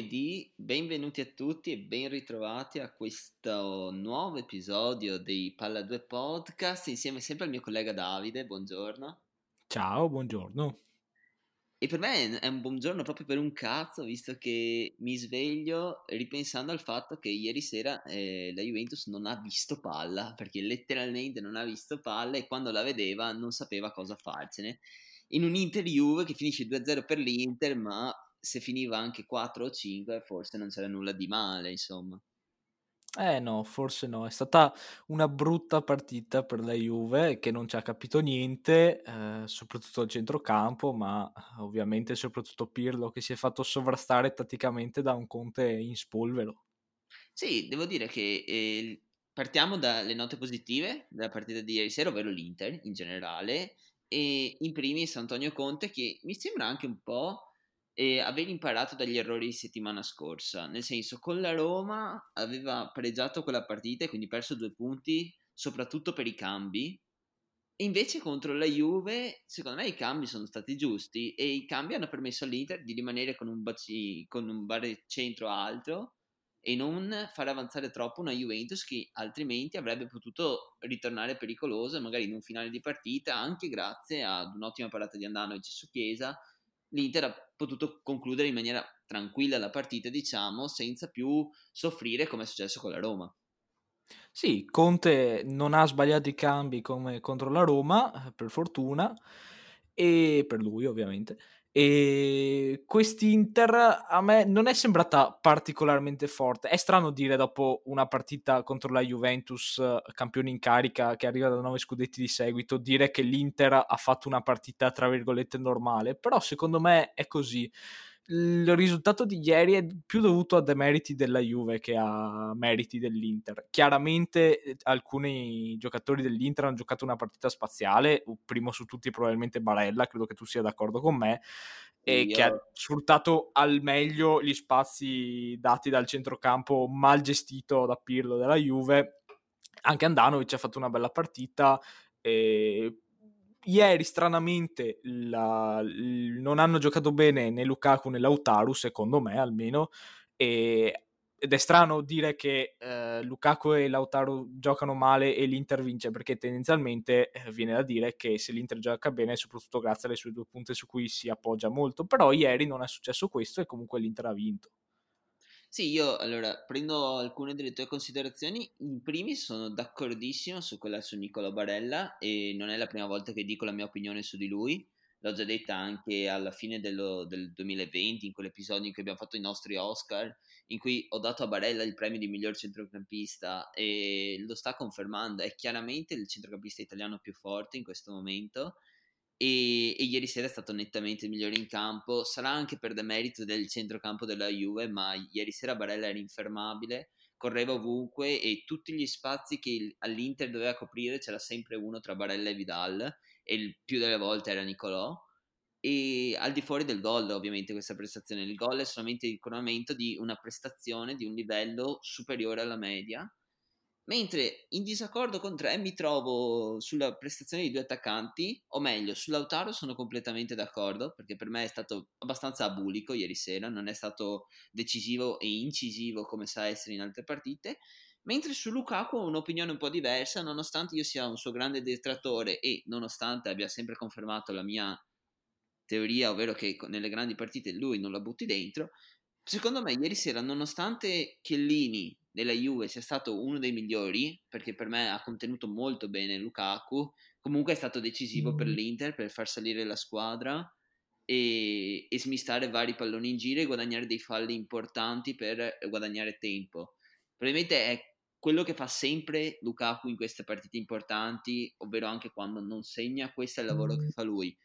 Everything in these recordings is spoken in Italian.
Lunedì, benvenuti a tutti e ben ritrovati a questo nuovo episodio dei Palla 2 Podcast insieme sempre al mio collega Davide, buongiorno. Ciao, buongiorno. E per me è un buongiorno proprio per un cazzo, visto che mi sveglio ripensando al fatto che ieri sera eh, la Juventus non ha visto palla, perché letteralmente non ha visto palla e quando la vedeva non sapeva cosa farcene. In un Inter-Juve che finisce 2-0 per l'Inter, ma se finiva anche 4 o 5 forse non c'era nulla di male, insomma. Eh no, forse no, è stata una brutta partita per la Juve che non ci ha capito niente, eh, soprattutto al centrocampo, ma eh, ovviamente soprattutto Pirlo che si è fatto sovrastare tatticamente da un Conte in spolvero. Sì, devo dire che eh, partiamo dalle note positive della partita di ieri sera, ovvero l'Inter in generale, e in primis Antonio Conte che mi sembra anche un po' e aver imparato dagli errori di settimana scorsa, nel senso con la Roma aveva pareggiato quella partita e quindi perso due punti, soprattutto per i cambi, e invece contro la Juve, secondo me i cambi sono stati giusti e i cambi hanno permesso all'Inter di rimanere con un, baci, con un baricentro alto e non far avanzare troppo una Juventus che altrimenti avrebbe potuto ritornare pericolosa magari in un finale di partita anche grazie ad un'ottima parata di Andanovic su Chiesa l'Inter ha potuto concludere in maniera tranquilla la partita, diciamo, senza più soffrire come è successo con la Roma. Sì, Conte non ha sbagliato i cambi come contro la Roma, eh, per fortuna, e per lui ovviamente. E quest'Inter a me non è sembrata particolarmente forte. È strano dire dopo una partita contro la Juventus, campione in carica che arriva da nove scudetti di seguito, dire che l'Inter ha fatto una partita tra virgolette normale, però secondo me è così il risultato di ieri è più dovuto a demeriti della Juve che a meriti dell'Inter. Chiaramente eh, alcuni giocatori dell'Inter hanno giocato una partita spaziale, primo su tutti probabilmente Barella, credo che tu sia d'accordo con me, e Io... che ha sfruttato al meglio gli spazi dati dal centrocampo mal gestito da Pirlo della Juve. Anche Andanovic ha fatto una bella partita. E ieri stranamente la, l, non hanno giocato bene né Lukaku né Lautaro, secondo me almeno, e, ed è strano dire che eh, Lukaku e Lautaro giocano male e l'Inter vince, perché tendenzialmente eh, viene da dire che se l'Inter gioca bene è soprattutto grazie alle sue due punte su cui si appoggia molto, però ieri non è successo questo e comunque l'Inter ha vinto. Sì, io allora prendo alcune delle tue considerazioni. In primis sono d'accordissimo su quella su Nicola Barella e non è la prima volta che dico la mia opinione su di lui. L'ho già detta anche alla fine dello, del 2020, in quell'episodio in cui abbiamo fatto i nostri Oscar, in cui ho dato a Barella il premio di miglior centrocampista e lo sta confermando. È chiaramente il centrocampista italiano più forte in questo momento e, e, ieri sera è stato nettamente il migliore in campo, sarà anche per demerito del centrocampo della Juve, ma ieri sera Barella era infermabile, correva ovunque e tutti gli spazi che all'Inter doveva coprire c'era sempre uno tra Barella e Vidal e il più delle volte era Nicolò. E al di fuori del gol ovviamente questa prestazione. Il gol è solamente il coronamento di una prestazione di un livello superiore alla media Mentre in disaccordo con te mi trovo sulla prestazione di due attaccanti, o meglio, sull'Autaro sono completamente d'accordo, perché per me è stato abbastanza abulico ieri sera, non è stato decisivo e incisivo come sa essere in altre partite. Mentre su Lukaku ho un'opinione un po' diversa, nonostante io sia un suo grande detrattore e nonostante abbia sempre confermato la mia teoria, ovvero che nelle grandi partite lui non la butti dentro, secondo me ieri sera, nonostante Chiellini della Juve sia stato uno dei migliori, perché per me ha contenuto molto bene Lukaku, comunque è stato decisivo mm. per l'Inter per far salire la squadra e, e smistare vari palloni in giro e guadagnare dei falli importanti per guadagnare tempo. Probabilmente è quello che fa sempre Lukaku in queste partite importanti, ovvero anche quando non segna, questo è il lavoro che mm. fa lui.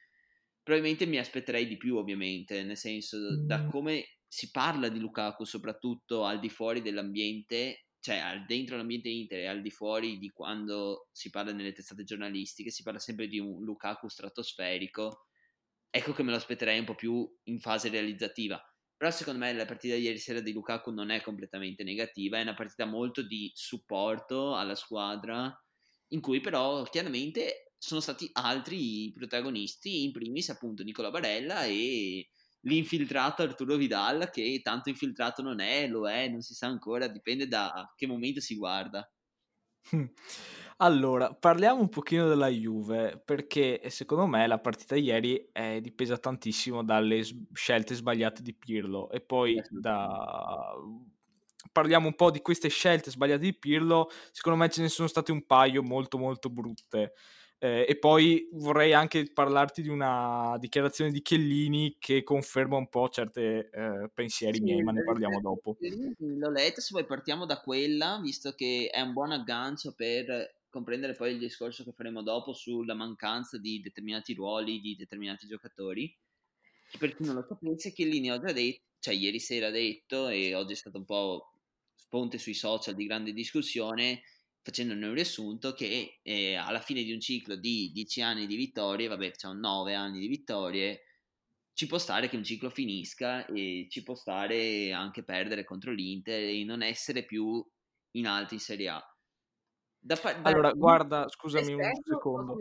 Probabilmente mi aspetterei di più, ovviamente, nel senso da mm. come si parla di Lukaku soprattutto al di fuori dell'ambiente, cioè dentro l'ambiente Inter e al di fuori di quando si parla nelle testate giornalistiche, si parla sempre di un Lukaku stratosferico. Ecco che me lo aspetterei un po' più in fase realizzativa. Però secondo me la partita di ieri sera di Lukaku non è completamente negativa, è una partita molto di supporto alla squadra, in cui però chiaramente sono stati altri protagonisti, in primis appunto Nicola Barella e l'infiltrato Arturo Vidal, che tanto infiltrato non è, lo è, non si sa ancora, dipende da che momento si guarda. Allora, parliamo un pochino della Juve, perché secondo me la partita ieri è dipesa tantissimo dalle scelte sbagliate di Pirlo e poi da... parliamo un po' di queste scelte sbagliate di Pirlo, secondo me ce ne sono state un paio molto molto brutte. Eh, e poi vorrei anche parlarti di una dichiarazione di Chiellini che conferma un po' certi eh, pensieri sì, miei, ma ne parliamo dopo. L'ho letta, se poi partiamo da quella, visto che è un buon aggancio per comprendere poi il discorso che faremo dopo sulla mancanza di determinati ruoli, di determinati giocatori. Per chi non lo sapesse, Chiellini oggi ha detto, cioè ieri sera ha detto, e oggi è stato un po' fonte sui social di grande discussione, facendone un riassunto, che eh, alla fine di un ciclo di 10 anni di vittorie, vabbè, c'è un 9 anni di vittorie, ci può stare che un ciclo finisca e ci può stare anche perdere contro l'Inter e non essere più in alto in Serie A. Da, da, allora, guarda, scusami un secondo.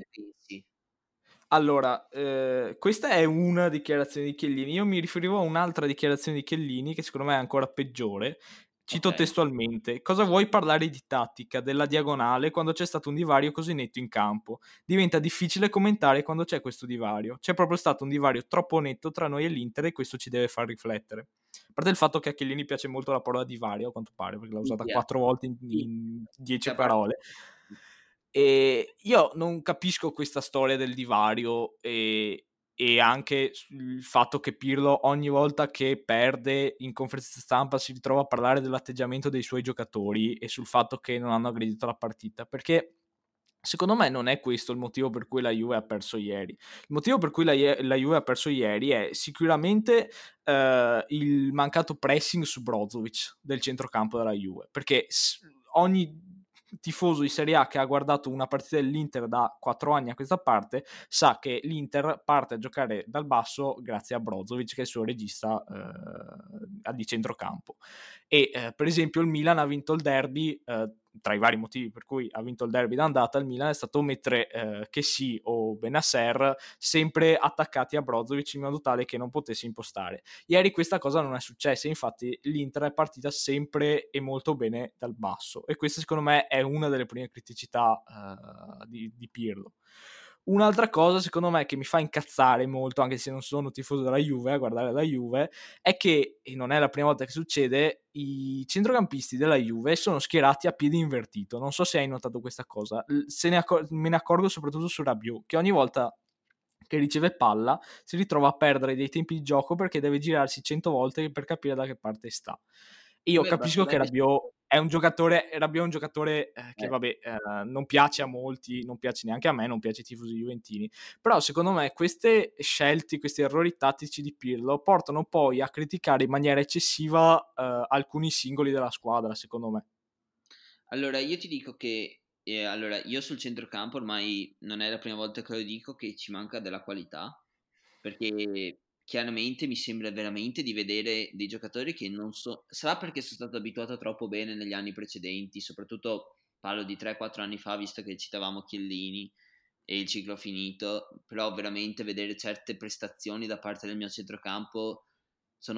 Allora, eh, questa è una dichiarazione di Chiellini. Io mi riferivo a un'altra dichiarazione di Chiellini che secondo me è ancora peggiore. Cito okay. testualmente: Cosa vuoi parlare di tattica, della diagonale, quando c'è stato un divario così netto in campo? Diventa difficile commentare quando c'è questo divario. C'è proprio stato un divario troppo netto tra noi e l'Inter e questo ci deve far riflettere. A parte il fatto che a Chiellini piace molto la parola divario, a quanto pare, perché l'ha usata yeah. quattro volte in, in dieci yeah. parole. E io non capisco questa storia del divario e, e anche il fatto che Pirlo ogni volta che perde in conferenza stampa si ritrova a parlare dell'atteggiamento dei suoi giocatori e sul fatto che non hanno aggredito la partita, perché secondo me non è questo il motivo per cui la Juve ha perso ieri. Il motivo per cui la, la Juve ha perso ieri è sicuramente uh, il mancato pressing su Brozovic del centrocampo della Juve, perché ogni tifoso di Serie A che ha guardato una partita dell'Inter da quattro anni a questa parte sa che l'Inter parte a giocare dal basso grazie a Brozovic che è il suo regista eh, di centrocampo. E eh, per esempio il Milan ha vinto il derby eh, tra i vari motivi per cui ha vinto il derby d'andata il Milan è stato mettere eh, Chessy o Benasser sempre attaccati a Brozovic in modo tale che non potesse impostare. Ieri questa cosa non è successa, infatti l'Inter è partita sempre e molto bene dal basso e questa secondo me è una delle prime criticità uh, di, di Pirlo. Un'altra cosa, secondo me, che mi fa incazzare molto, anche se non sono tifoso della Juve, a guardare la Juve, è che, e non è la prima volta che succede, i centrocampisti della Juve sono schierati a piedi invertito. Non so se hai notato questa cosa. Ne accor- me ne accorgo soprattutto su Rabiot, che ogni volta che riceve palla si ritrova a perdere dei tempi di gioco perché deve girarsi 100 volte per capire da che parte sta. Io Beh, capisco che Rabiot è un giocatore, Rabiot è un giocatore eh, che, eh. vabbè, eh, non piace a molti, non piace neanche a me, non piace ai tifosi juventini, però secondo me queste scelte, questi errori tattici di Pirlo portano poi a criticare in maniera eccessiva eh, alcuni singoli della squadra, secondo me. Allora, io ti dico che eh, allora, io sul centrocampo ormai non è la prima volta che lo dico che ci manca della qualità, perché chiaramente mi sembra veramente di vedere dei giocatori che non so, sarà perché sono stato abituato troppo bene negli anni precedenti, soprattutto parlo di 3-4 anni fa, visto che citavamo Chiellini e il ciclo finito, però veramente vedere certe prestazioni da parte del mio centrocampo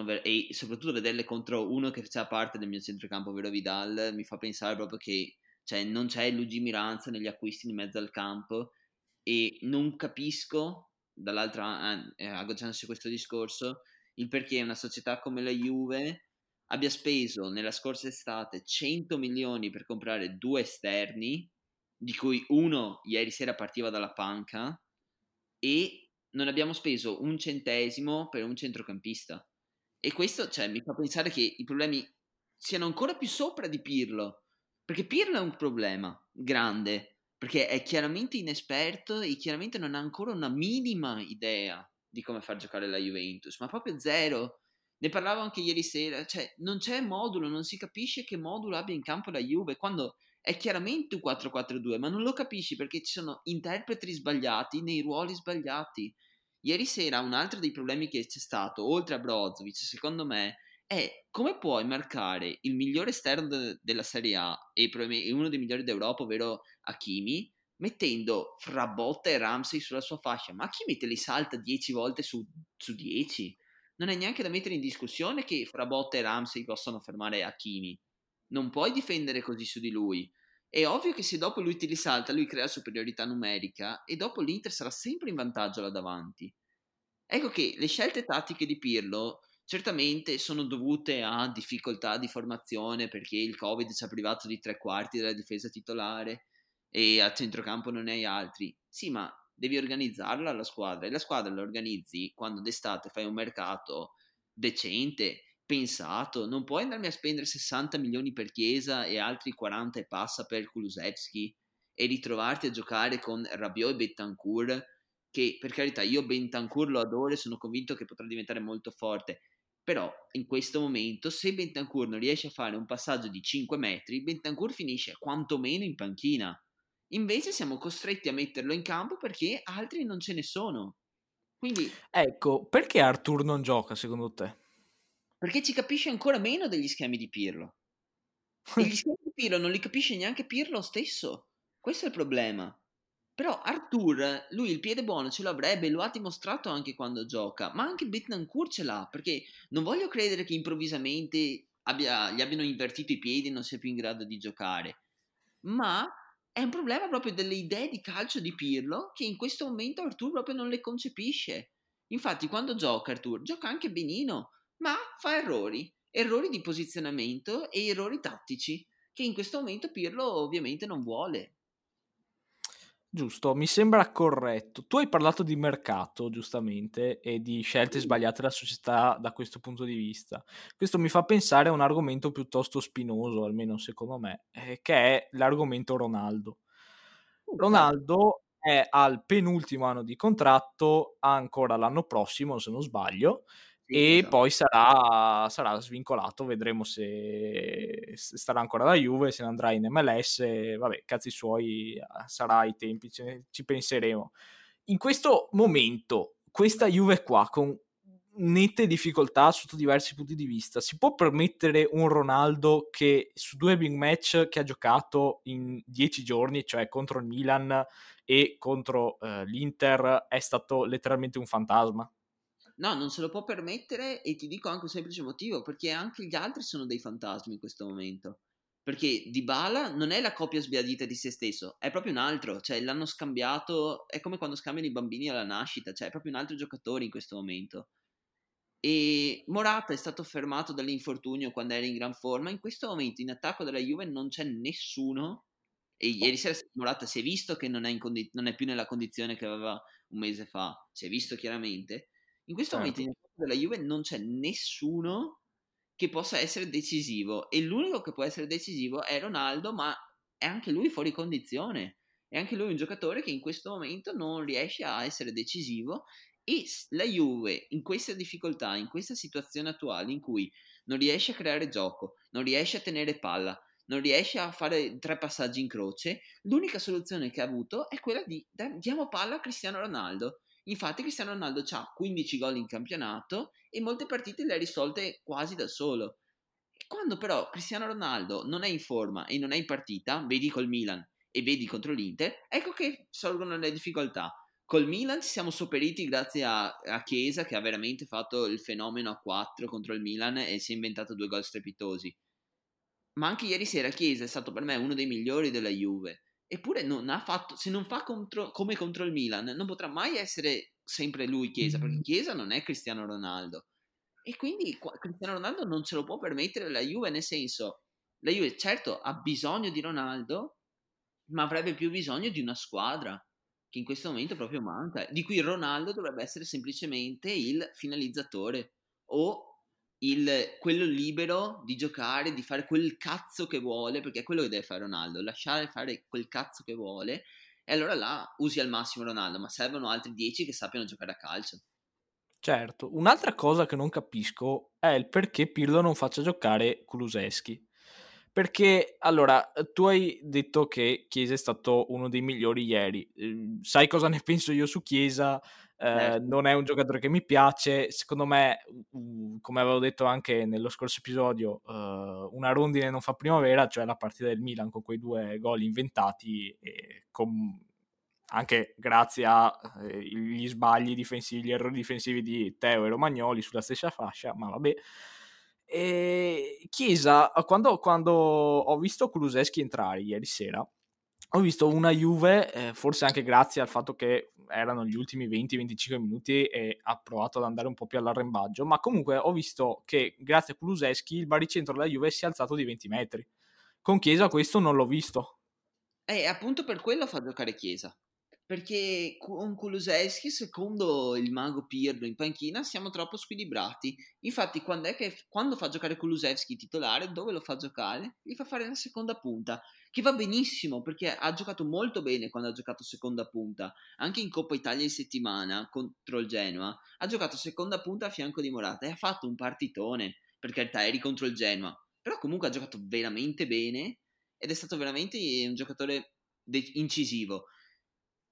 ver- e soprattutto vederle contro uno che faceva parte del mio centrocampo, ovvero Vidal, mi fa pensare proprio che cioè, non c'è lungimiranza negli acquisti in mezzo al campo e non capisco dall'altra, eh, agganciandosi questo discorso, il perché una società come la Juve abbia speso nella scorsa estate 100 milioni per comprare due esterni, di cui uno ieri sera partiva dalla panca, e non abbiamo speso un centesimo per un centrocampista. E questo cioè, mi fa pensare che i problemi siano ancora più sopra di Pirlo, perché Pirlo è un problema grande, perché è chiaramente inesperto e chiaramente non ha ancora una minima idea di come far giocare la Juventus, ma proprio zero. Ne parlavo anche ieri sera, cioè non c'è modulo, non si capisce che modulo abbia in campo la Juve quando è chiaramente un 4-4-2, ma non lo capisci perché ci sono interpreti sbagliati nei ruoli sbagliati. Ieri sera un altro dei problemi che c'è stato, oltre a Brozovic, secondo me, è come puoi marcare il migliore esterno de- della Serie A e uno dei migliori d'Europa, ovvero Hakimi, mettendo Frabotta e Ramsey sulla sua fascia. Ma Hakimi te li salta 10 volte su, 10. non è neanche da mettere in discussione che fra Botta e Ramsey possano fermare Hakimi. Non puoi difendere così su di lui. È ovvio che se dopo lui ti risalta, lui crea superiorità numerica e dopo l'Inter sarà sempre in vantaggio là davanti. Ecco che le scelte tattiche di Pirlo certamente sono dovute a difficoltà di formazione perché il Covid ci ha privato di tre quarti della difesa titolare e a centrocampo non hai altri. Sì, ma devi organizzarla la squadra e la squadra la organizzi quando d'estate fai un mercato decente, pensato, non puoi andarmi a spendere 60 milioni per Chiesa e altri 40 e passa per Kulusevski e ritrovarti a giocare con Rabiot e Bettancourt che per carità io Bentancur lo adoro e sono convinto che potrà diventare molto forte però in questo momento se Bentancur non riesce a fare un passaggio di 5 metri Bentancur finisce quantomeno in panchina. Invece siamo costretti a metterlo in campo perché altri non ce ne sono. Quindi ecco perché Artur non gioca secondo te? perché ci capisce ancora meno degli schemi di Pirlo. E gli schemi di Pirlo non li capisce neanche Pirlo stesso. Questo è il problema però Artur, lui il piede buono ce l'avrebbe, lo ha dimostrato anche quando gioca, ma anche Bittencourt ce l'ha, perché non voglio credere che improvvisamente abbia, gli abbiano invertito i piedi e non sia più in grado di giocare, ma è un problema proprio delle idee di calcio di Pirlo che in questo momento Artur proprio non le concepisce. Infatti quando gioca Artur gioca anche benino, ma fa errori, errori di posizionamento e errori tattici, che in questo momento Pirlo ovviamente non vuole. Giusto, mi sembra corretto. Tu hai parlato di mercato, giustamente, e di scelte sbagliate della società da questo punto di vista. Questo mi fa pensare a un argomento piuttosto spinoso, almeno secondo me, eh, che è l'argomento Ronaldo. Ronaldo è al penultimo anno di contratto, ha ancora l'anno prossimo, se non sbaglio, e esatto. poi sarà, sarà, svincolato, vedremo se, se, starà ancora da Juve, se ne andrà in MLS, vabbè, cazzi suoi, sarà ai tempi, ci penseremo. In questo momento, questa Juve qua, con nette difficoltà sotto diversi punti di vista, si può permettere un Ronaldo che su due big match che ha giocato in dieci giorni, cioè contro il Milan e contro uh, l'Inter, è stato letteralmente un fantasma? No, non se lo può permettere e ti dico anche un semplice motivo, perché anche gli altri sono dei fantasmi in questo momento. Perché Dybala non è la copia sbiadita di se stesso, è proprio un altro, cioè l'hanno scambiato, è come quando scambiano i bambini alla nascita, cioè è proprio un altro giocatore in questo momento. E Morata è stato fermato dall'infortunio quando era in gran forma, in questo momento in attacco della Juve non c'è nessuno e ieri sera Morata si è visto che non è, condi- non è più nella condizione che aveva un mese fa, si è visto chiaramente in questo certo. momento della Juve non c'è nessuno che possa essere decisivo e l'unico che può essere decisivo è Ronaldo, ma è anche lui fuori condizione. È anche lui un giocatore che in questo momento non riesce a essere decisivo e la Juve in questa difficoltà, in questa situazione attuale in cui non riesce a creare gioco, non riesce a tenere palla, non riesce a fare tre passaggi in croce, l'unica soluzione che ha avuto è quella di diamo palla a Cristiano Ronaldo. Infatti Cristiano Ronaldo ha 15 gol in campionato e molte partite le ha risolte quasi da solo. Quando però Cristiano Ronaldo non è in forma e non è in partita, vedi col Milan e vedi contro l'Inter, ecco che sorgono le difficoltà. Col Milan ci siamo sopperiti grazie a, a Chiesa che ha veramente fatto il fenomeno a 4 contro il Milan e si è inventato due gol strepitosi. Ma anche ieri sera Chiesa è stato per me uno dei migliori della Juve Eppure non ha fatto, se non fa contro, come contro il Milan, non potrà mai essere sempre lui Chiesa, perché Chiesa non è Cristiano Ronaldo. E quindi Cristiano Ronaldo non ce lo può permettere la Juve, nel senso, la Juve certo ha bisogno di Ronaldo, ma avrebbe più bisogno di una squadra che in questo momento proprio manca, di cui Ronaldo dovrebbe essere semplicemente il finalizzatore o il, quello libero di giocare, di fare quel cazzo che vuole, perché è quello che deve fare Ronaldo, lasciare fare quel cazzo che vuole, e allora là usi al massimo Ronaldo, ma servono altri 10 che sappiano giocare a calcio. Certo, un'altra cosa che non capisco è il perché Pirlo non faccia giocare Kuluseschi. Perché allora tu hai detto che Chiesa è stato uno dei migliori ieri. Ehm, sai cosa ne penso io su Chiesa? Eh, non è un giocatore che mi piace. Secondo me, come avevo detto anche nello scorso episodio, uh, una rondine non fa primavera, cioè la partita del Milan con quei due gol inventati con anche grazie agli eh, sbagli difensivi, gli errori difensivi di Teo e Romagnoli sulla stessa fascia, ma vabbè. E Chiesa, quando, quando ho visto Kuluseschi entrare ieri sera, ho visto una Juve, eh, forse anche grazie al fatto che erano gli ultimi 20-25 minuti e ha provato ad andare un po' più all'arrembaggio, ma comunque ho visto che grazie a Kuluseschi il baricentro della Juve si è alzato di 20 metri. Con Chiesa questo non l'ho visto. E eh, appunto per quello fa giocare Chiesa. Perché con Kulusevski, secondo il mago Pirlo in panchina, siamo troppo squilibrati. Infatti, quando, che, quando fa giocare Kulusevski titolare, dove lo fa giocare? Gli fa fare la seconda punta, che va benissimo perché ha giocato molto bene quando ha giocato seconda punta. Anche in Coppa Italia in settimana contro il Genoa, ha giocato seconda punta a fianco di Morata e ha fatto un partitone. Per carità, eri contro il Genoa, però comunque ha giocato veramente bene ed è stato veramente un giocatore de- incisivo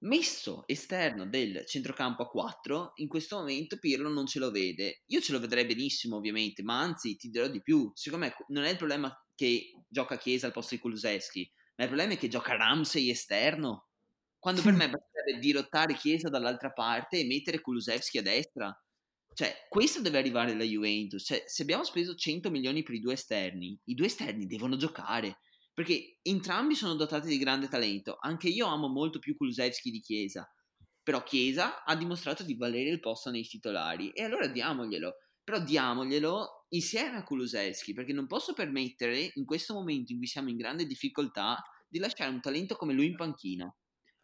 messo esterno del centrocampo a 4, in questo momento Pirlo non ce lo vede. Io ce lo vedrei benissimo, ovviamente, ma anzi ti dirò di più. Secondo me non è il problema che gioca Chiesa al posto di Kuluseschi, ma il problema è che gioca Ramsey esterno. Quando per me basterebbe dirottare Chiesa dall'altra parte e mettere Kulusevski a destra. Cioè, questo deve arrivare alla Juventus. Cioè, se abbiamo speso 100 milioni per i due esterni, i due esterni devono giocare perché entrambi sono dotati di grande talento. Anche io amo molto più Kulusevski di Chiesa, però Chiesa ha dimostrato di valere il posto nei titolari e allora diamoglielo. Però diamoglielo insieme a Kulusevski, perché non posso permettere in questo momento in cui siamo in grande difficoltà di lasciare un talento come lui in panchina.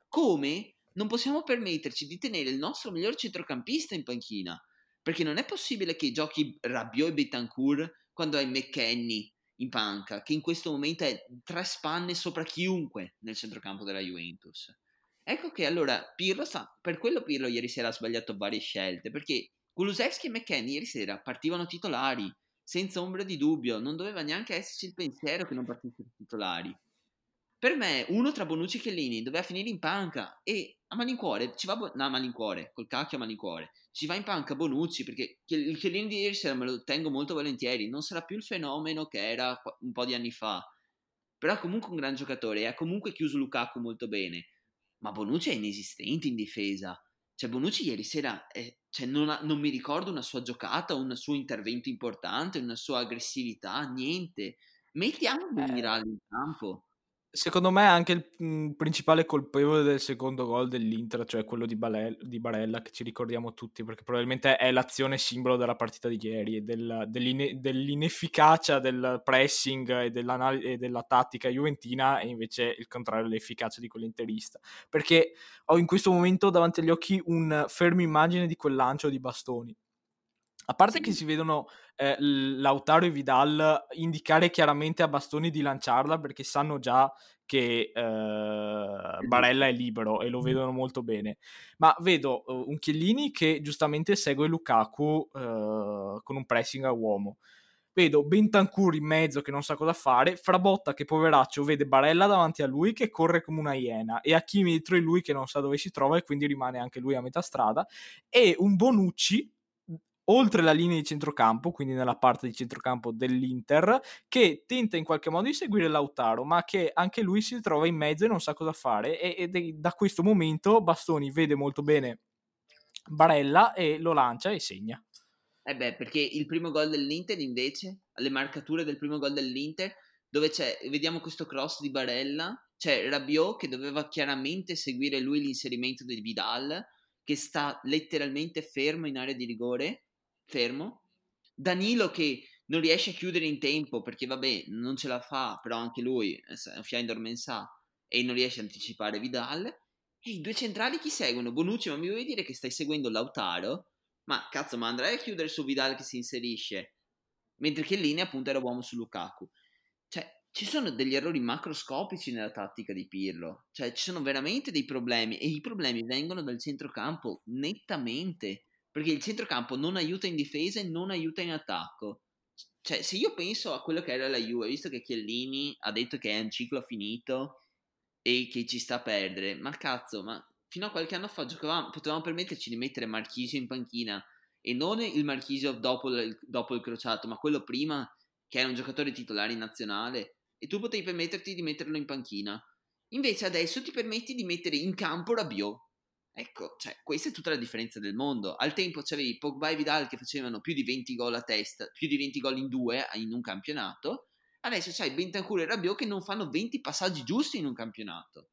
Come non possiamo permetterci di tenere il nostro miglior centrocampista in panchina, perché non è possibile che giochi Rabiot e Betancourt quando hai McKenny, in panca, che in questo momento è tre spanne sopra chiunque nel centrocampo della Juventus. Ecco che allora Pirlo sta, per quello Pirlo ieri sera ha sbagliato varie scelte, perché Kulusevski e McKenny ieri sera partivano titolari, senza ombra di dubbio, non doveva neanche esserci il pensiero che non partissero titolari. Per me, uno tra Bonucci e Chiellini doveva finire in panca e a malincuore ci va. Bo- no, a malincuore, col cacchio a malincuore. Ci va in panca Bonucci perché il Chiellini di ieri sera me lo tengo molto volentieri. Non sarà più il fenomeno che era un po' di anni fa. Però è comunque un gran giocatore e ha comunque chiuso Lukaku molto bene. Ma Bonucci è inesistente in difesa. Cioè, Bonucci ieri sera è, cioè, non, ha, non mi ricordo una sua giocata, un suo intervento importante, una sua aggressività, niente. Mettiamo Miral in campo Secondo me anche il mhmm, principale colpevole del secondo gol dell'Inter, cioè quello di Balel di Barella, che ci ricordiamo tutti, perché probabilmente è l'azione simbolo della partita di ieri e del dell'ine dell'inefficacia del pressing e e della tattica juventina e invece il contrario l'efficacia di quella interista. Perché ho in questo momento davanti agli occhi un fermo immagine di quel lancio di bastoni. A parte che si vedono eh, Lautaro e Vidal indicare chiaramente a Bastoni di lanciarla perché sanno già che eh, Barella è libero e lo vedono molto bene. Ma vedo uh, un Chiellini che giustamente segue Lukaku uh, con un pressing a uomo. Vedo Bentancur in mezzo che non sa cosa fare, Frabotta che poveraccio vede Barella davanti a lui che corre come una iena e Hakimi dietro di lui che non sa dove si trova e quindi rimane anche lui a metà strada e un Bonucci oltre la linea di centrocampo, quindi nella parte di centrocampo dell'Inter, che tenta in qualche modo di seguire Lautaro, ma che anche lui si trova in mezzo e non sa cosa fare. ed è da questo momento Bastoni vede molto bene Barella e lo lancia e segna. Eh beh, perché il primo gol dell'Inter invece, alle marcature del primo gol dell'Inter, dove c'è, vediamo questo cross di Barella, c'è Rabiot che doveva chiaramente seguire lui l'inserimento di Vidal, che sta letteralmente fermo in area di rigore fermo. Danilo che non riesce a chiudere in tempo perché vabbè non ce la fa, però anche lui è un Fiandor Mensah e non riesce a anticipare Vidal. E i due centrali chi seguono? Bonucci, ma mi vuoi dire che stai seguendo Lautaro? Ma cazzo, ma andrai a chiudere su Vidal che si inserisce? Mentre che in linea appunto era uomo su Lukaku. Cioè, ci sono degli errori macroscopici nella tattica di Pirlo. Cioè, ci sono veramente dei problemi e i problemi vengono dal centrocampo nettamente perché il centrocampo non aiuta in difesa e non aiuta in attacco. Cioè, se io penso a quello che era la Juve, visto che Chiellini ha detto che è un ciclo finito e che ci sta a perdere, ma cazzo, ma fino a qualche anno fa giocavamo, potevamo permetterci di mettere Marchisio in panchina e non il Marchisio dopo il, dopo il crociato, ma quello prima che era un giocatore titolare in nazionale e tu potevi permetterti di metterlo in panchina. Invece adesso ti permetti di mettere in campo Rabiot. Ecco, cioè, questa è tutta la differenza del mondo. Al tempo c'avevi Pogba e Vidal che facevano più di 20 gol a testa, più di 20 gol in due in un campionato. Adesso c'hai Bentancur e Rabiot che non fanno 20 passaggi giusti in un campionato.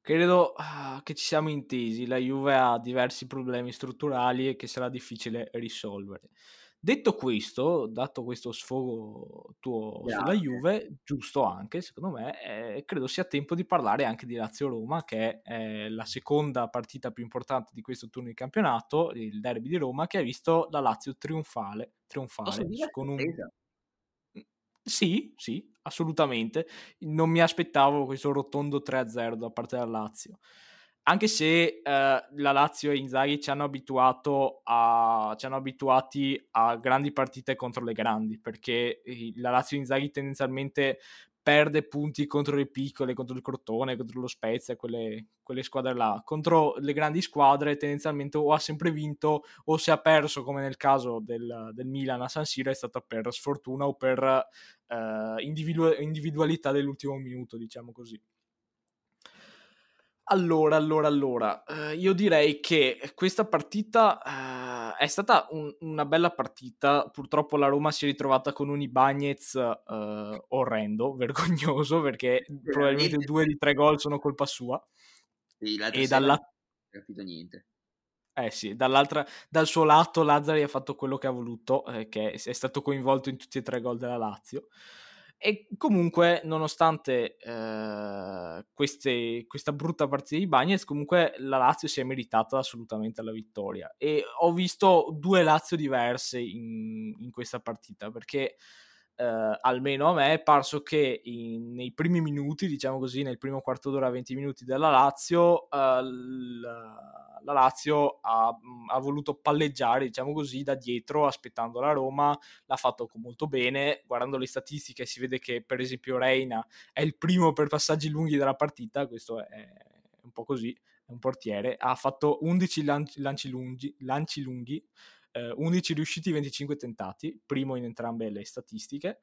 Credo uh, che ci siamo intesi, la Juve ha diversi problemi strutturali e che sarà difficile risolvere. Detto questo, dato questo sfogo tuo Grazie. sulla Juve, giusto anche secondo me, eh, credo sia tempo di parlare anche di Lazio-Roma, che è la seconda partita più importante di questo turno di campionato, il derby di Roma, che ha visto la Lazio trionfale, trionfale con un... Sì, sì, assolutamente. Non mi aspettavo questo rotondo 3-0 da parte della Lazio anche se eh, la Lazio e Inzaghi ci hanno a ci hanno abituati a grandi partite contro le grandi perché la Lazio e Inzaghi tendenzialmente perde punti contro le piccole, contro il Crotone, contro lo Spezia, quelle, quelle squadre là. Contro le grandi squadre tendenzialmente o ha sempre vinto o se ha perso, come nel caso del, del Milan a San Siro, è stata per sfortuna o per eh, individu- individualità dell'ultimo minuto, diciamo così. Allora, allora, allora, uh, io direi che questa partita uh, è stata un, una bella partita. Purtroppo la Roma si è ritrovata con un Ibagnez uh, orrendo, vergognoso, perché probabilmente due di tre gol sono colpa sua. Sì, e dalla... non capito niente. Eh sì, dall'altra, dal suo lato Lazzari ha fatto quello che ha voluto, eh, che è stato coinvolto in tutti e tre i gol della Lazio. E comunque, nonostante eh, queste, questa brutta partita di Bagnets, comunque la Lazio si è meritata assolutamente la vittoria. E ho visto due Lazio diverse in, in questa partita, perché eh, almeno a me è parso che in, nei primi minuti, diciamo così, nel primo quarto d'ora, 20 minuti della Lazio, eh, la, la, Lazio ha, ha, voluto palleggiare, diciamo così, da dietro, aspettando la Roma, l'ha fatto molto bene, guardando le statistiche si vede che per esempio Reina è il primo per passaggi lunghi della partita, questo è un po' così, è un portiere, ha fatto 11 lanci, lanci, lunghi, lanci lunghi eh, 11 riusciti, 25 tentati, primo in entrambe le statistiche.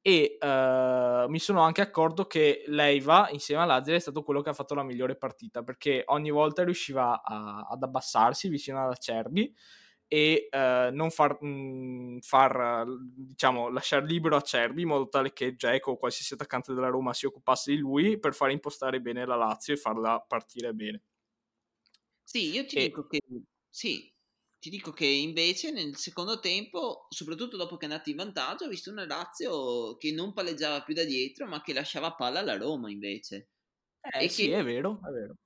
E eh, mi sono anche accorto che Leiva, insieme a Lazio, è stato quello che ha fatto la migliore partita perché ogni volta riusciva a, ad abbassarsi vicino ad Acerbi e eh, non far, mh, mm, far diciamo, lasciare libero Acerbi in modo tale che Jack o qualsiasi attaccante della Roma si occupasse di lui per far impostare bene la Lazio e farla partire bene. Sì, io ti e... dico che sì, ti dico che invece nel secondo tempo, soprattutto dopo che è andato in vantaggio, ho visto una Lazio che non palleggiava più da dietro, ma che lasciava palla alla Roma invece. Eh e sì, che, è vero, è vero.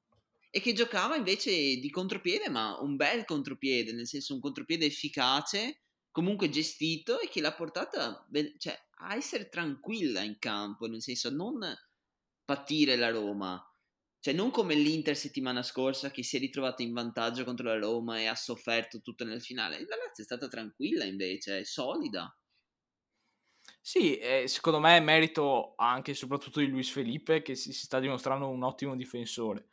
E che giocava invece di contropiede, ma un bel contropiede, nel senso un contropiede efficace, comunque gestito e che l'ha portata cioè, a essere tranquilla in campo, nel senso non patire la Roma cioè, non come l'Inter settimana scorsa che si è ritrovata in vantaggio contro la Roma e ha sofferto tutto nel finale. La Lazio è stata tranquilla invece, è solida. Sì, eh, secondo me è merito anche e soprattutto di Luis Felipe che si, si sta dimostrando un ottimo difensore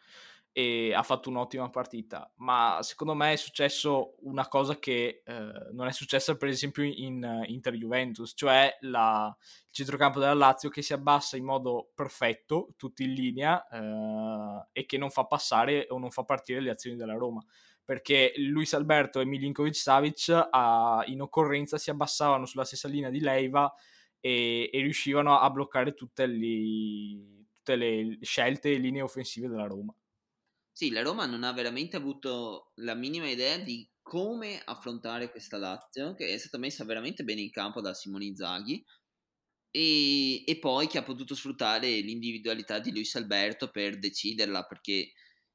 e ha fatto un'ottima partita, ma secondo me è successo una cosa che eh, non è successa per esempio in Inter-Juventus, cioè la, il centrocampo della Lazio che si abbassa in modo perfetto, tutti in linea, eh, e che non fa passare o non fa partire le azioni della Roma perché Luis Alberto e Milinkovic Savic a, in occorrenza si abbassavano sulla stessa linea di Leiva e, e riuscivano a bloccare tutte, li, tutte le scelte e linee offensive della Roma. Sì, la Roma non ha veramente avuto la minima idea di come affrontare questa Lazio, che è stata messa veramente bene in campo da Simone Zaghi, e, e, poi che ha potuto sfruttare l'individualità di Luis Alberto per deciderla, perché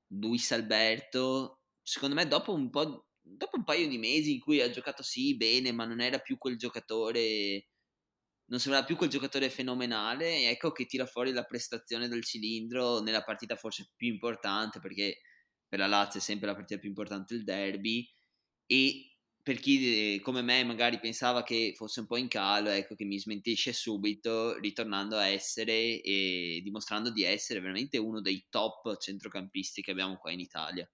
Luis Alberto, secondo me, dopo un, po', dopo un paio di mesi in cui ha giocato sì bene, ma non era più quel giocatore non sembrava più quel giocatore fenomenale, ecco che tira fuori la prestazione del cilindro nella partita forse più importante, perché per la Lazio è sempre la partita più importante il derby, e per chi come me magari pensava che fosse un po' in calo, ecco che mi smentisce subito, ritornando a essere e dimostrando di essere veramente uno dei top centrocampisti che abbiamo qua in Italia.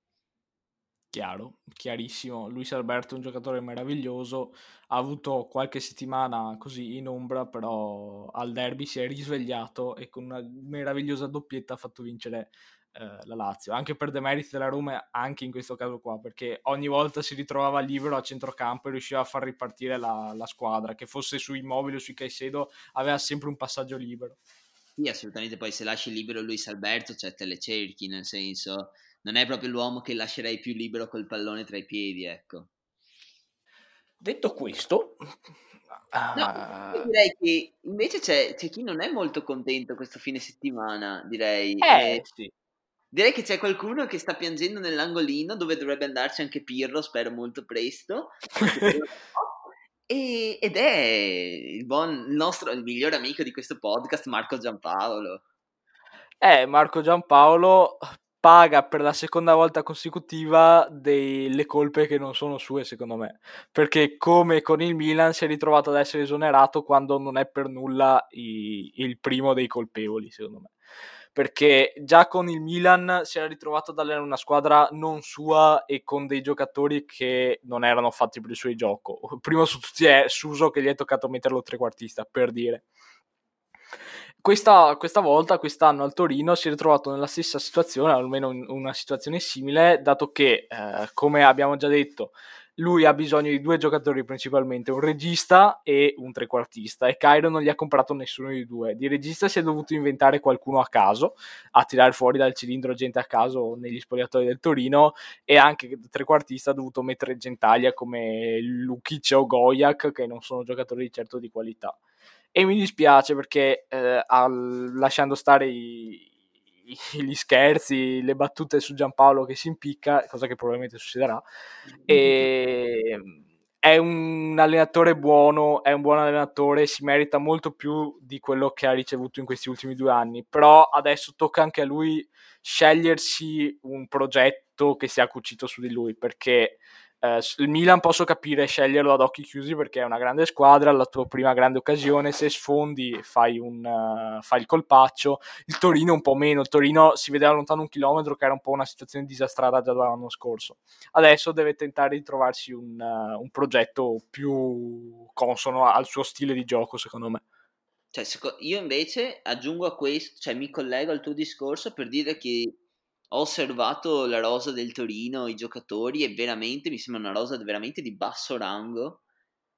Chiaro, chiarissimo. Luis Alberto è un giocatore meraviglioso, ha avuto qualche settimana così in ombra, però al derby si è risvegliato e con una meravigliosa doppietta ha fatto vincere eh, la Lazio. Anche per demeriti della Roma, anche in questo caso qua, perché ogni volta si ritrovava libero a centrocampo e riusciva a far ripartire la, la squadra, che fosse su Immobile o su Caicedo, aveva sempre un passaggio libero. Sì, assolutamente, poi se lasci libero Luis Alberto, cioè te le cerchi, nel senso non è proprio l'uomo che lascerei più libero col pallone tra i piedi, ecco. Detto questo, no, uh... direi che invece c'è, c'è, chi non è molto contento questo fine settimana, direi. Eh, e... sì. Direi che c'è qualcuno che sta piangendo nell'angolino dove dovrebbe andarci anche Pirlo, spero molto presto. e, ed è il, buon, il nostro il migliore amico di questo podcast, Marco Giampaolo. Eh, Marco Giampaolo paga per la seconda volta consecutiva delle colpe che non sono sue, secondo me. Perché come con il Milan si è ritrovato ad essere esonerato quando non è per nulla i, il primo dei colpevoli, secondo me. Perché già con il Milan si era ritrovato ad allenare una squadra non sua e con dei giocatori che non erano fatti per il suo gioco. Primo su tutti è Suso che gli è toccato metterlo trequartista, per dire. Questa, questa, volta, quest'anno al Torino, si è ritrovato nella stessa situazione, almeno in una situazione simile, dato che, eh, come abbiamo già detto, lui ha bisogno di due giocatori principalmente, un regista e un trequartista, e Cairo non gli ha comprato nessuno dei due. Di regista si è dovuto inventare qualcuno a caso, a tirare fuori dal cilindro gente a caso negli spogliatoi del Torino, e anche trequartista ha dovuto mettere gentaglia come Lukic o Goyak, che non sono giocatori certo di qualità e mi dispiace perché eh, al, lasciando stare i, i, gli scherzi, le battute su Giampaolo che si impicca, cosa che probabilmente succederà, e, è un allenatore buono, è un buon allenatore, si merita molto più di quello che ha ricevuto in questi ultimi due anni, però adesso tocca anche a lui scegliersi un progetto che sia cucito su di lui, perché eh, il Milan posso capire sceglierlo ad occhi chiusi perché è una grande squadra, la tua prima grande occasione, se sfondi fai, un, uh, fai il colpaccio, il Torino un po' meno, il Torino si vedeva lontano un chilometro che era un po' una situazione disastrata già dall'anno scorso, adesso deve tentare di trovarsi un, uh, un progetto più consono al suo stile di gioco secondo me. Cioè, io invece aggiungo a questo, cioè mi collego al tuo discorso per dire che ho osservato la rosa del Torino, i giocatori e veramente mi sembra una rosa veramente di basso rango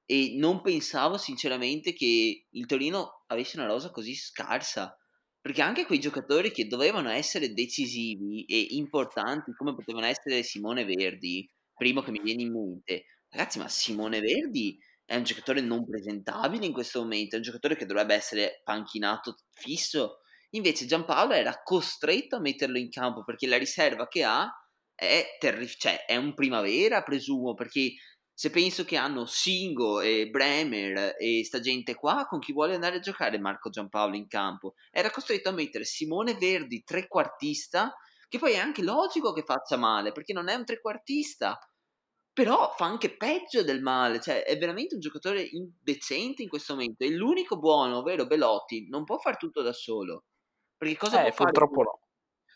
e non pensavo sinceramente che il Torino avesse una rosa così scarsa perché anche quei giocatori che dovevano essere decisivi e importanti come potevano essere Simone Verdi primo che mi viene in mente. Ragazzi ma Simone Verdi è un giocatore non presentabile in questo momento è un giocatore che dovrebbe essere panchinato fisso Invece Giampaolo era costretto a metterlo in campo perché la riserva che ha è, terrif- cioè, è un primavera, presumo, perché se penso che hanno Singo e Bremer e sta gente qua, con chi vuole andare a giocare Marco Giampaolo in campo? Era costretto a mettere Simone Verdi trequartista, che poi è anche logico che faccia male, perché non è un trequartista, però fa anche peggio del male, cioè è veramente un giocatore indecente in questo momento, e l'unico buono, ovvero Belotti, non può fare tutto da solo. Perché cosa eh, può purtroppo no.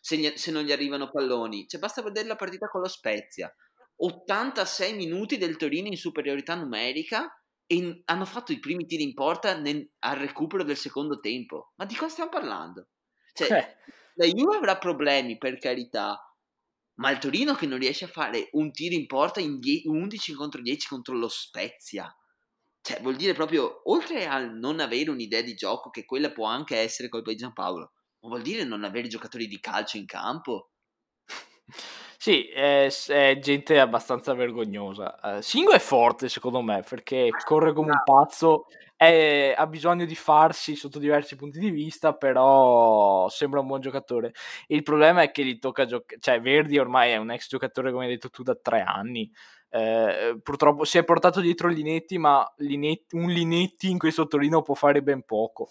Se, se, non gli arrivano palloni? Cioè, basta vedere la partita con lo Spezia. 86 minuti del Torino in superiorità numerica e in, hanno fatto i primi tiri in porta nel, al recupero del secondo tempo. Ma di cosa stiamo parlando? Cioè, eh. la Juve avrà problemi, per carità, ma il Torino che non riesce a fare un tiro in porta in 11 contro 10 contro lo Spezia. Cioè, vuol dire proprio, oltre a non avere un'idea di gioco, che quella può anche essere colpa di Giampaolo, vuol dire non avere giocatori di calcio in campo? Sì, è, è gente abbastanza vergognosa. Uh, Singo è forte secondo me perché corre come un pazzo, è, ha bisogno di farsi sotto diversi punti di vista, però sembra un buon giocatore. Il problema è che gli tocca giocare, cioè Verdi ormai è un ex giocatore come hai detto tu da tre anni. Eh, purtroppo si è portato dietro Linetti, ma Linetti, un Linetti in questo Torino può fare ben poco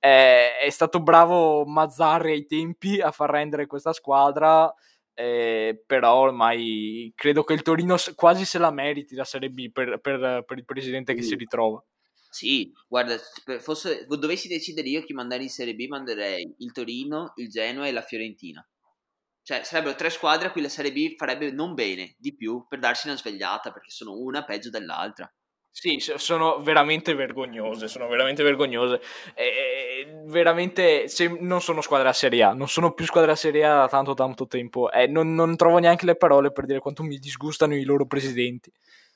eh, è stato bravo Mazzarri ai tempi a far rendere questa squadra, eh, però ormai credo che il Torino quasi se la meriti la Serie B per, per, per il presidente che si ritrova. Sì, guarda, fosse, dovessi decidere io chi mandare in Serie B, manderei il Torino, il Genoa e la Fiorentina. Cioè, sarebbero tre squadre a cui la Serie B farebbe non bene di più per darsi una svegliata, perché sono una peggio dell'altra. Sì, sono veramente vergognose, sono veramente vergognose. E, veramente, se, non sono squadra Serie A, non sono più squadra Serie A da tanto tanto tempo. E non, non trovo neanche le parole per dire quanto mi disgustano i loro presidenti.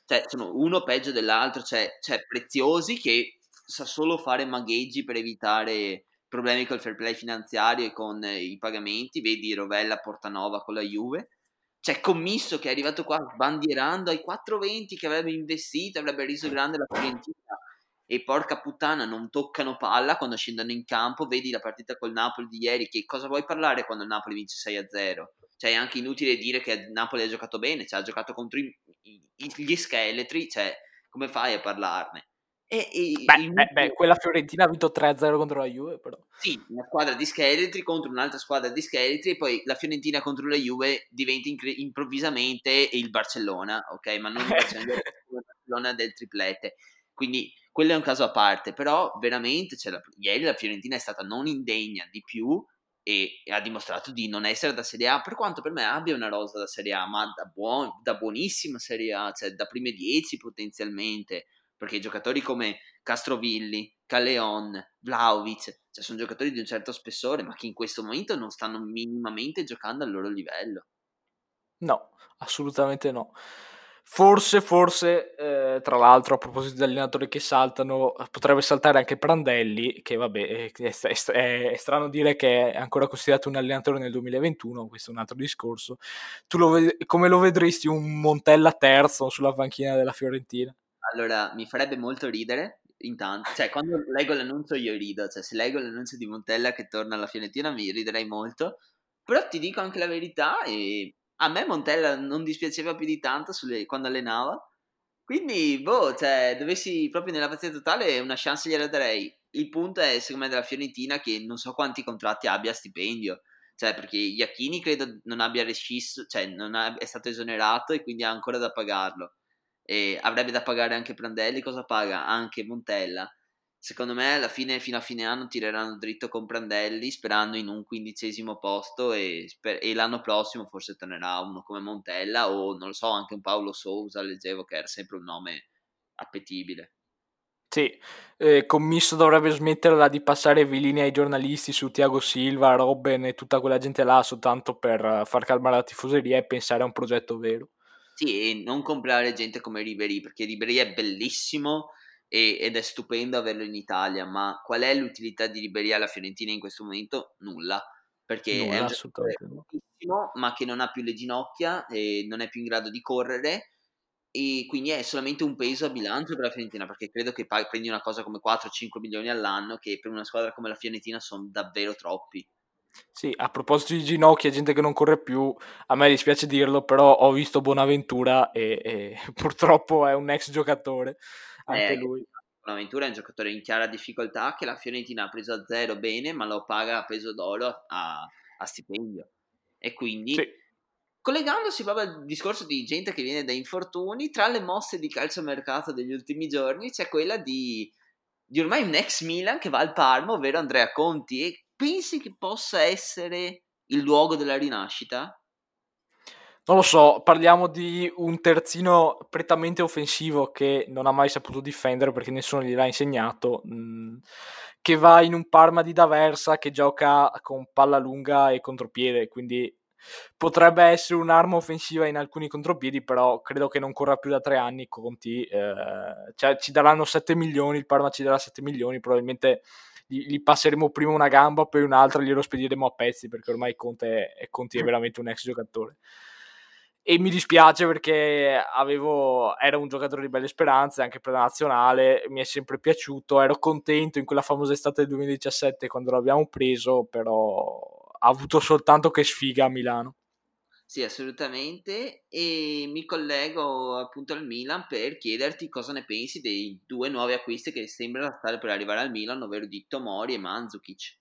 Cioè, sono uno peggio dell'altro, cioè, cioè Preziosi che sa solo fare magheggi per evitare problemi col fair play finanziario e con eh, i pagamenti, vedi Rovella Portanova con la Juve, c'è Commisso che è arrivato qua bandierando ai 420 che avrebbe investito, avrebbe reso grande la Fiorentina e porca puttana non toccano palla quando scendono in campo, vedi la partita col Napoli di ieri, che cosa vuoi parlare quando il Napoli vince 6-0? Cioè è anche inutile dire che il Napoli ha giocato bene, cioè ha giocato contro i, gli scheletri, cioè come fai a parlarne? E, e beh, beh, beh, quella Fiorentina ha vinto 3-0 contro la Juve, però. Sì, una squadra di scheletri contro un'altra squadra di scheletri e poi la Fiorentina contro la Juve diventa incre- improvvisamente il Barcellona, ok? Ma non il Barcellona del triplete. Quindi quello è un caso a parte, però veramente cioè, la, ieri la Fiorentina è stata non indegna di più e, e, ha dimostrato di non essere da Serie A, per quanto per me abbia una rosa da Serie A, ma da, buon, da buonissima Serie A, cioè da prime 10 potenzialmente perché giocatori come Castrovilli, Calleon, Vlaovic, cioè sono giocatori di un certo spessore, ma che in questo momento non stanno minimamente giocando al loro livello. No, assolutamente no. Forse, forse, eh, tra l'altro, a proposito di allenatori che saltano, potrebbe saltare anche Prandelli, che vabbè, è, è, è, strano dire che è ancora considerato un allenatore nel 2021, questo è un altro discorso. Tu lo come lo vedresti un Montella terzo sulla panchina della Fiorentina? Allora, mi farebbe molto ridere, intanto, cioè quando leggo l'annuncio io rido, cioè se leggo l'annuncio di Montella che torna alla Fiorentina mi riderei molto, però ti dico anche la verità e a me Montella non dispiaceva più di tanto sulle, quando allenava, quindi boh, cioè dovessi proprio nella pazienza totale una chance gliela darei. Il punto è secondo me della Fiorentina che non so quanti contratti abbia a stipendio, cioè perché Iacchini credo non abbia rescisso, cioè non ha, è stato esonerato e quindi ha ancora da pagarlo e avrebbe da pagare anche Prandelli, cosa paga? Anche Montella. Secondo me alla fine, fino a fine anno, tireranno dritto con Prandelli sperando in un quindicesimo posto e, sper- e l'anno prossimo forse tornerà uno come Montella o non lo so, anche un Paolo Sousa, leggevo che era sempre un nome appetibile. Sì, eh, Commisso dovrebbe smetterla di passare vilini ai giornalisti su Tiago Silva, Robben e tutta quella gente là soltanto per far calmare la tifoseria e pensare a un progetto vero. Sì, e non comprare gente come Ribery, perché Ribery è bellissimo e, ed è stupendo averlo in Italia, ma qual è l'utilità di Ribery alla Fiorentina in questo momento? Nulla, perché Nulla, è un giocatore ma che non ha più le ginocchia e non è più in grado di correre e quindi è solamente un peso a bilancio per la Fiorentina, perché credo che prendi una cosa come 4-5 milioni all'anno, che per una squadra come la Fiorentina sono davvero troppi. Sì, a proposito di ginocchia, gente che non corre più, a me dispiace dirlo, però ho visto Bonaventura e, e purtroppo è un ex giocatore, anche eh, lui. Bonaventura è un giocatore in chiara difficoltà che la Fiorentina ha preso a zero bene, ma lo paga a peso d'oro a, a stipendio. E quindi, sì. collegandosi proprio al discorso di gente che viene da infortuni, tra le mosse di calciomercato degli ultimi giorni c'è quella di, di ormai un ex Milan che va al Parma, ovvero Andrea Conti, e pensi che possa essere il luogo della rinascita? Non lo so, parliamo di un terzino prettamente offensivo che non ha mai saputo difendere perché nessuno gliel'ha insegnato, mm, che va in un Parma di D'Aversa che gioca con palla lunga e contropiede, quindi potrebbe essere un'arma offensiva in alcuni contropiedi, però credo che non corra più da tre anni Conti, eh, cioè ci daranno 7 milioni, il Parma ci darà 7 milioni, probabilmente gli, passeremo prima una gamba, poi un'altra, glielo spediremo a pezzi perché ormai Conte è, Conti è veramente un ex giocatore. E mi dispiace perché avevo, era un giocatore di belle speranze anche per la nazionale, mi è sempre piaciuto, ero contento in quella famosa estate del 2017 quando l'abbiamo preso, però ha avuto soltanto che sfiga a Milano. Sì, assolutamente. E mi collego appunto al Milan per chiederti cosa ne pensi dei due nuovi acquisti che sembrano stare per arrivare al Milan, ovvero di Tomori e Mandzukic.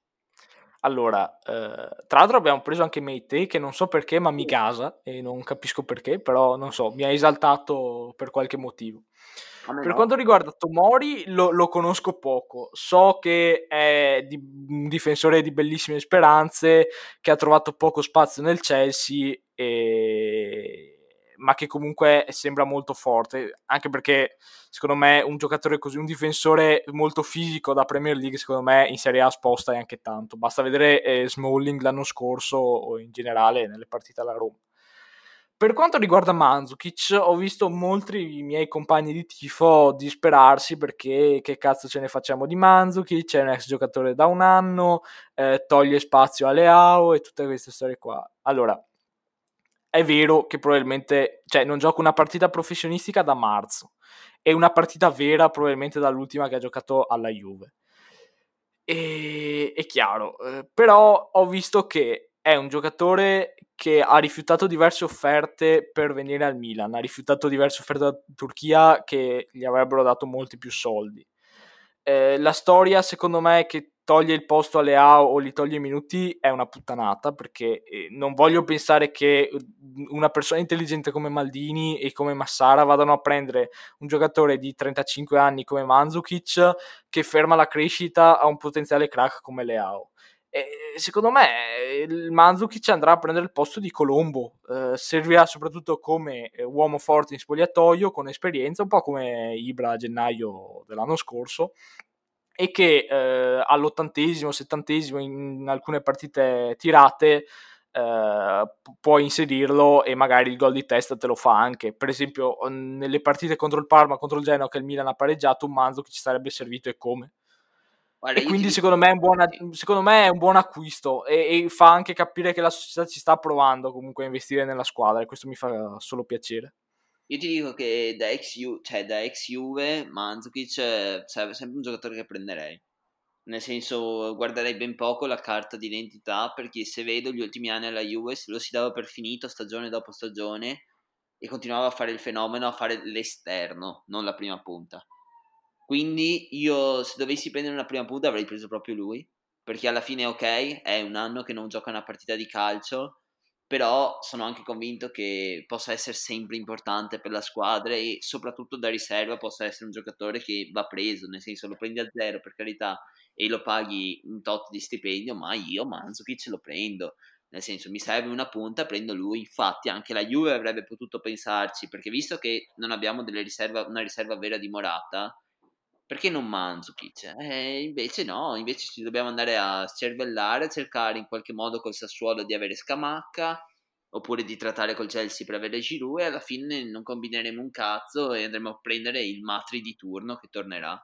Allora, eh, tra l'altro abbiamo preso anche Meite, che non so perché, ma mi gasa, e non capisco perché, però non so, mi ha esaltato per qualche motivo. Per no. quanto riguarda Tomori, lo, lo, conosco poco. So che è di, un difensore di bellissime speranze, che ha trovato poco spazio nel Chelsea, e... ma che comunque sembra molto forte. Anche perché, secondo me, un giocatore così, un difensore molto fisico da Premier League, secondo me in Serie A sposta anche tanto. Basta vedere eh, Smalling l'anno scorso o in generale nelle partite alla Roma. Per quanto riguarda Mandzukic, ho visto molti miei compagni di tifo disperarsi perché che cazzo ce ne facciamo di Mandzukic, è un ex giocatore da un anno, eh, toglie spazio a Leao e tutte queste storie qua. Allora, è vero che probabilmente, cioè non gioco una partita professionistica da marzo e una partita vera probabilmente dall'ultima che ha giocato alla Juve. E, è chiaro, eh, però ho visto che è un giocatore che ha rifiutato diverse offerte per venire al Milan, ha rifiutato diverse offerte da Turchia che gli avrebbero dato molti più soldi. Eh, la storia, secondo me, che toglie il posto alle A o gli toglie i minuti è una puttanata perché eh, non voglio pensare che una persona intelligente come Maldini e come Massara vadano a prendere un giocatore di 35 anni come Mandzukic che ferma la crescita a un potenziale crack come Leao secondo me il Mandzukic andrà a prendere il posto di Colombo, eh, servirà soprattutto come eh, uomo forte in spogliatoio, con esperienza, un po' come Ibra a gennaio dell'anno scorso, e che eh, all'ottantesimo, settantesimo, in alcune partite tirate, eh, puoi inserirlo e magari il gol di testa te lo fa anche. Per esempio, nelle partite contro il Parma, contro il Genoa che il Milan ha pareggiato, un Mandzukic sarebbe servito e come. Guarda, e quindi secondo me, buona, secondo me, è un buon acquisto e, e, fa anche capire che la società ci sta provando comunque a investire nella squadra e questo mi fa solo piacere. Io ti dico che da ex, Ju- cioè da ex Juve Mandzukic eh, sarebbe sempre un giocatore che prenderei. Nel senso, guarderei ben poco la carta di identità perché se vedo gli ultimi anni alla Juve lo si dava per finito stagione dopo stagione e continuava a fare il fenomeno, a fare l'esterno, non la prima punta. Quindi io se dovessi prendere una prima punta avrei preso proprio lui, perché alla fine ok, è un anno che non gioca una partita di calcio, però sono anche convinto che possa essere sempre importante per la squadra e soprattutto da riserva possa essere un giocatore che va preso, nel senso lo prendi a zero per carità e lo paghi un tot di stipendio, ma io Manzukic lo prendo. Nel senso, mi serve una punta, prendo lui. Infatti, anche la Juve avrebbe potuto pensarci, perché visto che non abbiamo riserva, una riserva vera di Morata, perché non Mandzukic? Eh, invece no, invece ci dobbiamo andare a cervellare, a cercare in qualche modo col Sassuolo di avere Scamacca, oppure di trattare col Chelsea per avere Giroud e alla fine non combineremo un cazzo e andremo a prendere il Matri di turno che tornerà.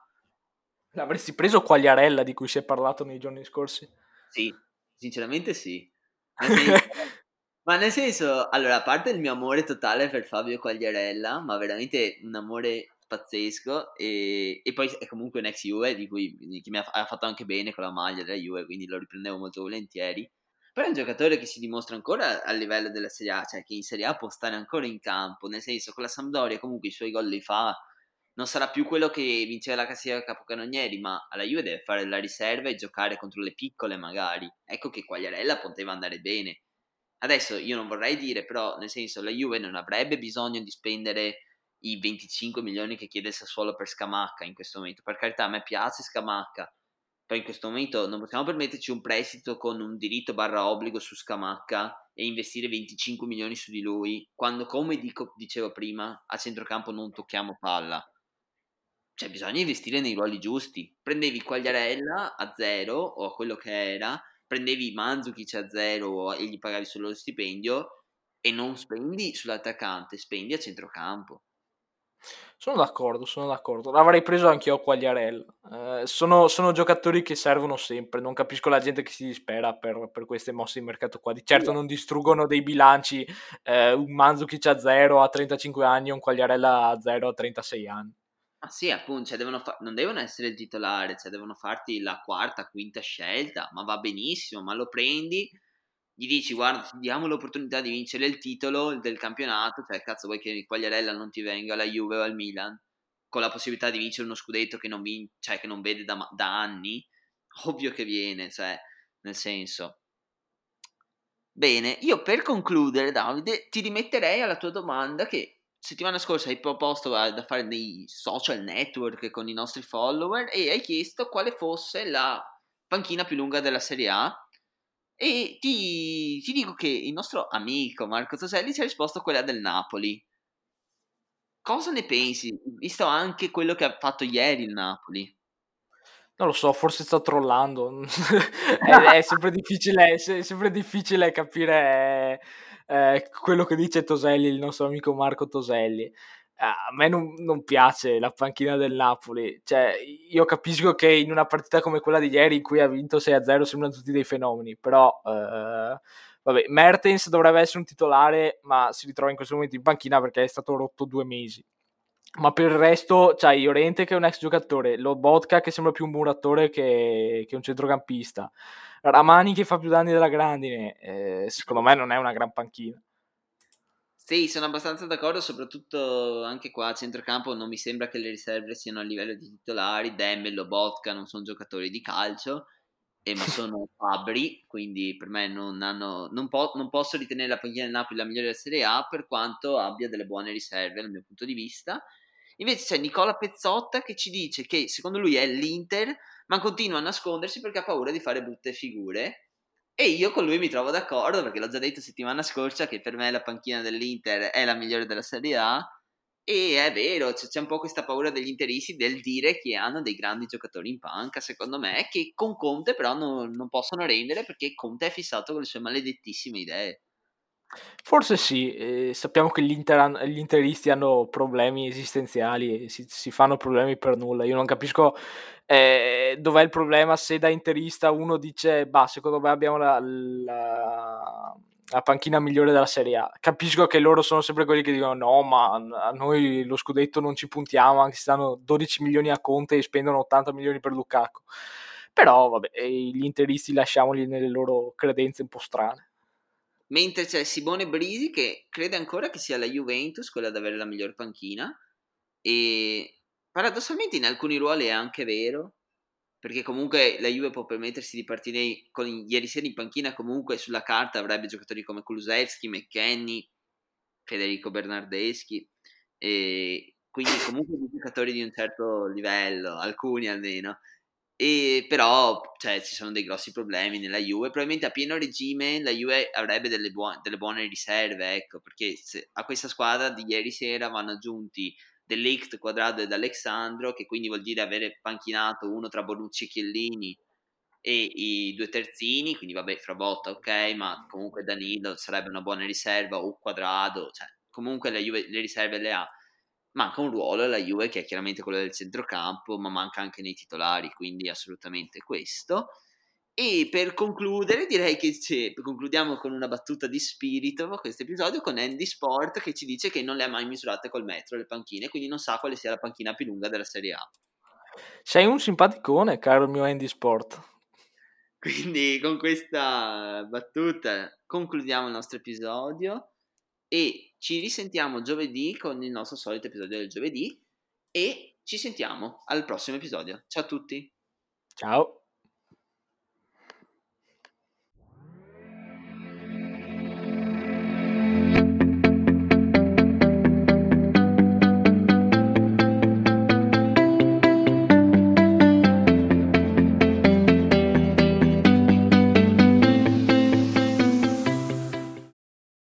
L'avresti preso Quagliarella di cui si è parlato nei giorni scorsi? Sì, sinceramente sì. Ma nel senso, allora, a parte il mio amore totale per Fabio Quagliarella, ma veramente un amore pazzesco e, e, poi è comunque un ex Juve di cui mi ha, ha, fatto anche bene con la maglia della Juve quindi lo riprendevo molto volentieri. Però è un giocatore che si dimostra ancora a livello della Serie A cioè che in Serie A può stare ancora in campo nel senso con la Sampdoria comunque i suoi gol li fa non sarà più quello che vinceva la classifica capocannonieri ma alla Juve deve fare la riserva e giocare contro le piccole magari. Ecco che Quagliarella poteva andare bene. Adesso io non vorrei dire però nel senso la Juve non avrebbe bisogno di spendere i 25 milioni che chiede il Sassuolo per Scamacca in questo momento. Per carità, a me piace Scamacca, però in questo momento non possiamo permetterci un prestito con un diritto barra obbligo su Scamacca e investire 25 milioni su di lui, quando come dico, dicevo prima, a centrocampo non tocchiamo palla. Cioè bisogna investire nei ruoli giusti. Prendevi Quagliarella a zero o a quello che era, prendevi Manzukic a zero e gli pagavi solo lo stipendio e non spendi sull'attaccante, spendi a centrocampo. Sono d'accordo, sono d'accordo. L'avrei preso anche io a Quagliarella. Eh, sono, sono, giocatori che servono sempre. Non capisco la gente che si dispera per, per queste mosse di mercato qua. Di certo non distruggono dei bilanci. Eh, un Manzukic a 0 a 35 anni e un Quagliarella a 0 a 36 anni. Ah sì, appunto, cioè devono fa- non devono essere il titolare, cioè devono farti la quarta, quinta scelta, ma va benissimo, ma lo prendi gli dici guarda ti diamo l'opportunità di vincere il titolo del campionato, cioè cazzo vuoi che Quagliarella non ti venga alla Juve o al Milan con la possibilità di vincere uno scudetto che non, vin- cioè, che non vede da, da, anni, ovvio che viene, cioè nel senso. Bene, io per concludere, Davide, ti rimetterei alla tua domanda che settimana scorsa hai proposto da fare dei social network con i nostri follower e hai chiesto quale fosse la panchina più lunga della Serie A. E ti, ti dico che il nostro amico Marco Toselli ci ha risposto quella del Napoli. Cosa ne pensi, visto anche quello che ha fatto ieri il Napoli? Non lo so, forse sto trollando. è, è, sempre difficile, è sempre difficile capire eh, quello che dice Toselli, il nostro amico Marco Toselli. A me non, non, piace la panchina del Napoli. Cioè, io capisco che in una partita come quella di ieri, in cui ha vinto 6-0, sembrano tutti dei fenomeni, però... Eh, vabbè, Mertens dovrebbe essere un titolare, ma si ritrova in questo momento in panchina perché è stato rotto due mesi. Ma per il resto, c'hai Iorente che è un ex giocatore, lo Lobotka che sembra più un muratore che, che un centrocampista, Ramani che fa più danni della grandine, eh, secondo me non è una gran panchina. Sì, sono abbastanza d'accordo, soprattutto anche qua a centrocampo non mi sembra che le riserve siano a livello di titolari, Demmel, Lobotka non sono giocatori di calcio, eh, ma sono fabbri, quindi per me non, hanno, non, po- non posso ritenere la panchina del Napoli la migliore della Serie A per quanto abbia delle buone riserve dal mio punto di vista. Invece c'è Nicola Pezzotta che ci dice che secondo lui è l'Inter, ma continua a nascondersi perché ha paura di fare brutte figure. E io con lui mi trovo d'accordo perché l'ho già detto settimana scorsa che per me la panchina dell'Inter è la migliore della Serie A e è vero, c'è un po' questa paura degli interisti del dire che hanno dei grandi giocatori in panca, secondo me, che con Conte però non, non possono rendere perché Conte è fissato con le sue maledettissime idee. Forse sì, eh, sappiamo che gli, inter- gli, interisti hanno problemi esistenziali si, si, fanno problemi per nulla. Io non capisco eh, dov'è il problema se da interista uno dice, bah, secondo me abbiamo la, la la panchina migliore della Serie A. Capisco che loro sono sempre quelli che dicono no, ma a noi lo scudetto non ci puntiamo, anche se stanno 12 milioni a Conte e spendono 80 milioni per Lukaku. Però vabbè, gli interisti lasciamoli nelle loro credenze un po' strane. Mentre c'è Simone Brisi che crede ancora che sia la Juventus quella ad avere la miglior panchina e paradossalmente in alcuni ruoli è anche vero, perché comunque la Juve può permettersi di partire con ieri sera in panchina comunque sulla carta avrebbe giocatori come Kulusevski, McKenny, Federico Bernardeschi e quindi comunque giocatori di un certo livello, alcuni almeno. E però cioè, ci sono dei grossi problemi nella Juve. Probabilmente a pieno regime la Juve avrebbe delle, buone, delle buone riserve, ecco, perché a questa squadra di ieri sera vanno aggiunti dell'Ict, Quadrado ed Alexandro, che quindi vuol dire avere panchinato uno tra Bonucci e Chiellini e i due terzini, quindi vabbè, Frabotta, ok, ma comunque Danilo sarebbe una buona riserva o Quadrado, cioè comunque la Juve le riserve le ha. Manca un ruolo alla Juve che è chiaramente quello del centrocampo, ma manca anche nei titolari, quindi assolutamente questo. E per concludere, direi che concludiamo con una battuta di spirito questo episodio con Andy Sport che ci dice che non le ha mai misurate col metro le panchine, quindi non sa quale sia la panchina più lunga della Serie A. Sei un simpaticone, caro mio Andy Sport. Quindi con questa battuta concludiamo il nostro episodio e ci risentiamo giovedì con il nostro solito episodio del giovedì e ci sentiamo al prossimo episodio. Ciao a tutti. Ciao.